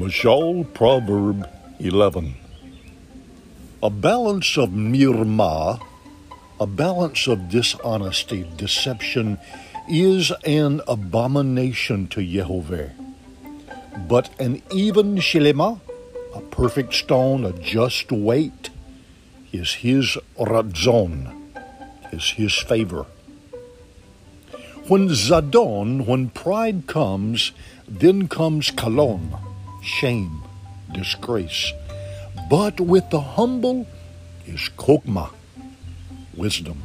Mashal Proverb 11. A balance of mirma, a balance of dishonesty, deception, is an abomination to Jehovah. But an even shilema, a perfect stone, a just weight, is his ratzon, is his favor. When zadon, when pride comes, then comes kalon, shame, disgrace. But with the humble is kokma, wisdom.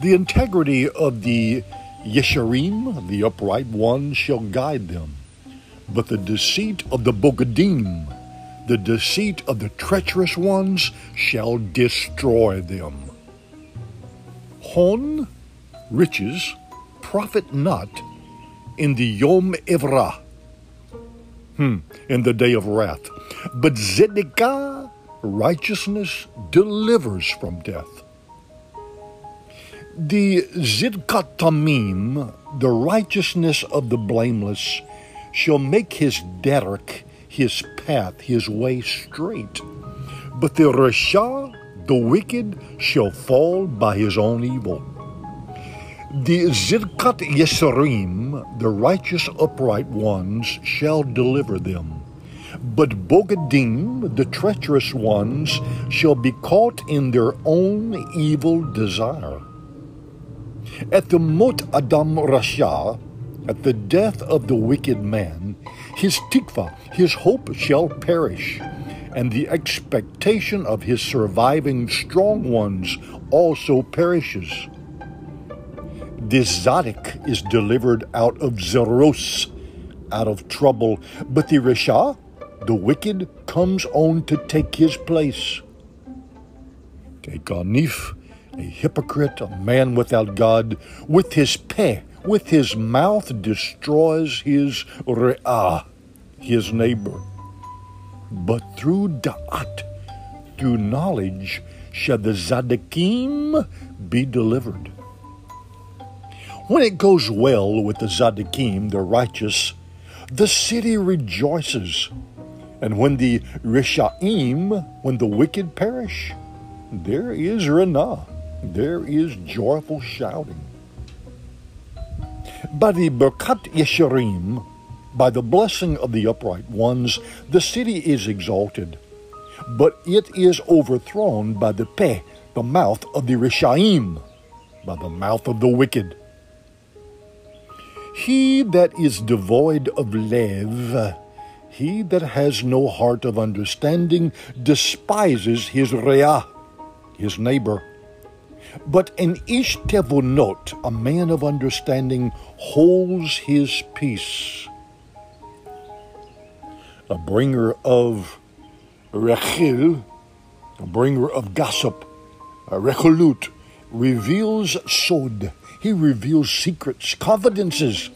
The integrity of the yesharim, the upright ones, shall guide them. But the deceit of the bogadim, the deceit of the treacherous ones, shall destroy them. Hon, riches, profit not in the Yom Evrah, hmm, in the day of wrath. But Zedekah, righteousness, delivers from death. The Zidkat Tamim, the righteousness of the blameless, shall make his derek, his path, his way straight. But the Rasha, the wicked, shall fall by his own evil. The Zidkat Yesarim, the righteous upright ones, shall deliver them. But Bogadim, the treacherous ones, shall be caught in their own evil desire. At the Mot Adam Rasha, at the death of the wicked man, his tikva, his hope shall perish, and the expectation of his surviving strong ones also perishes. This Zadok is delivered out of Zeros, out of trouble, but the Risha, the wicked, comes on to take his place. A Ganif, a hypocrite, a man without God, with his peh, with his mouth destroys his re'ah, his neighbor. But through da'at, through knowledge, shall the Zadakim be delivered. When it goes well with the Zadikim, the righteous, the city rejoices. And when the Rishaim, when the wicked perish, there is Renah, there is joyful shouting. By the Berkat Yesharim, by the blessing of the upright ones, the city is exalted, but it is overthrown by the Peh, the mouth of the Rishaim, by the mouth of the wicked. He that is devoid of lev, he that has no heart of understanding, despises his reah, his neighbor. But an ish tevonot, a man of understanding, holds his peace. A bringer of rechil, a bringer of gossip, a recholut, reveals sod, he reveals secrets, confidences.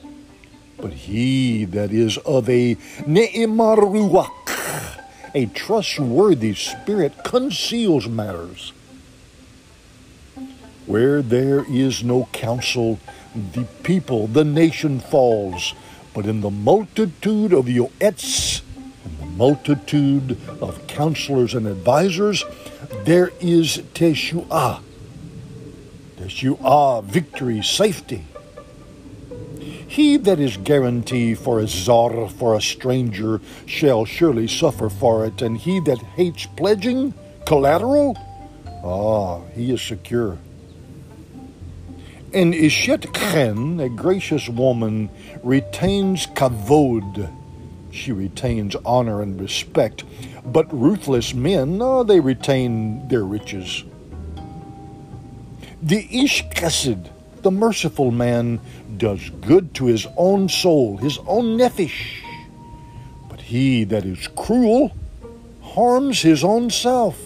But he that is of a ne'emaruach, a trustworthy spirit, conceals matters. Where there is no counsel, the people, the nation falls. But in the multitude of yoetz, in the multitude of counselors and advisors, there is teshuah you are victory, safety. He that is guarantee for a czar, for a stranger, shall surely suffer for it, and he that hates pledging, collateral, ah, he is secure. And Ishet Chen, a gracious woman, retains kavod. She retains honor and respect. But ruthless men, oh, they retain their riches. The Ish Chesed, the merciful man, does good to his own soul, his own nephesh. But he that is cruel harms his own self.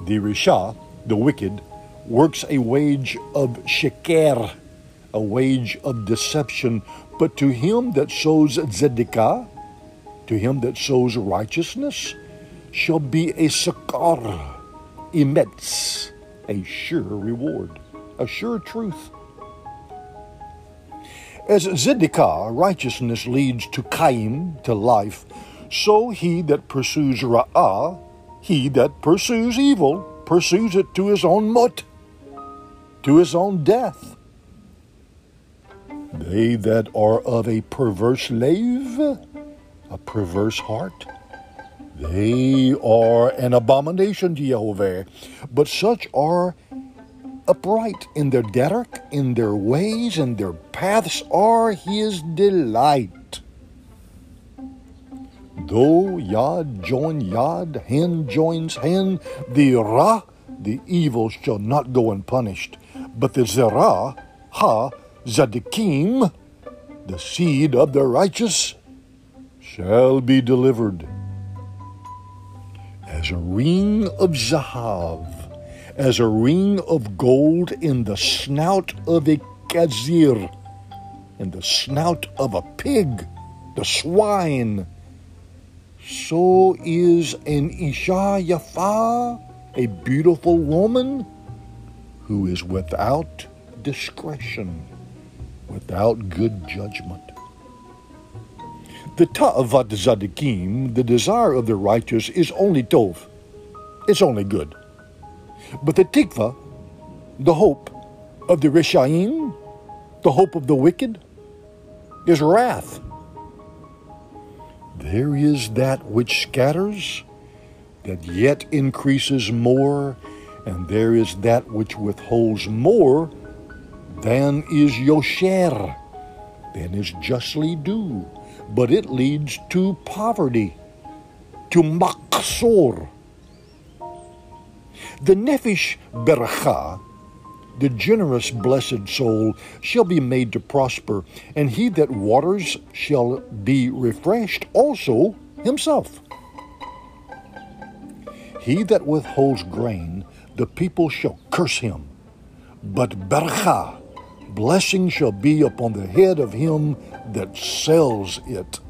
The Risha, the wicked, works a wage of sheker, a wage of deception, but to him that sows zedekah, to him that sows righteousness, shall be a sakar emits a sure reward, a sure truth. As Zedekah, righteousness leads to Chaim, to life, so he that pursues Ra'ah, he that pursues evil, pursues it to his own mut, to his own death. They that are of a perverse lave, a perverse heart, they are an abomination to Jehovah, but such are upright in their derek, in their ways, and their paths are his delight. Though Yad join Yad, hen joins hen, the Ra, the evil shall not go unpunished, but the Zerah, Ha, Zadekim, the seed of the righteous, shall be delivered. As a ring of Zahav, as a ring of gold in the snout of a gazir, in the snout of a pig, the swine. So is an Isha Yafa, a beautiful woman, who is without discretion, without good judgment. The ta'avat zadikim, the desire of the righteous, is only tov. It's only good. But the tikva, the hope of the Rishaim, the hope of the wicked, is wrath. There is that which scatters, that yet increases more, and there is that which withholds more than is Yosher, than is justly due, but it leads to poverty, to maksor, the Nefesh Beracha, the generous blessed soul, shall be made to prosper, and he that waters shall be refreshed also himself. He that withholds grain, the people shall curse him. But Beracha, blessing shall be upon the head of him that sells it.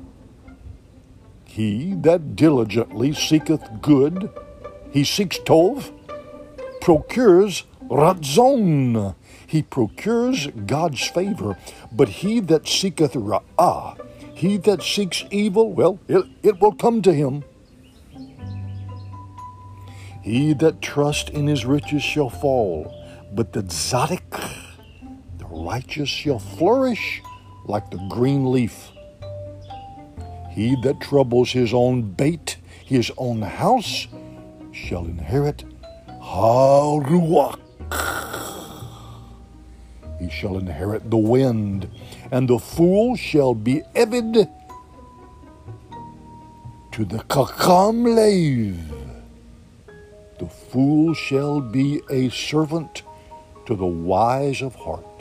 He that diligently seeketh good, he seeks Tov, procures ratzon. He procures God's favor. But he that seeketh ra'ah, he that seeks evil, well, it, it will come to him. He that trusts in his riches shall fall, but the tzaddik, righteous, shall flourish like the green leaf. He that troubles his own bait, his own house, shall inherit Haruach. He shall inherit the wind, and the fool shall be evid to the kakam lave. The fool shall be a servant to the wise of heart.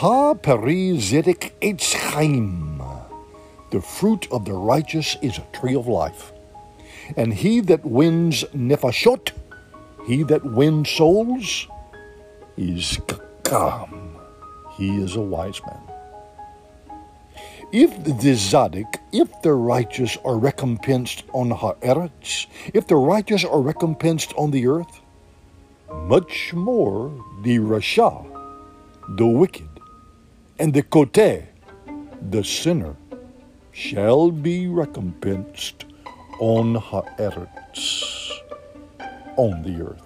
Ha peri zedek etz chaim. The fruit of the righteous is a tree of life. And he that wins nefashot, he that wins souls, is kakam. He is a wise man. If the tzaddik, if the righteous are recompensed on ha'eretz, if the righteous are recompensed on the earth, much more the rasha, the wicked, and the kote, the sinner, shall be recompensed on ha'eretz, on the earth.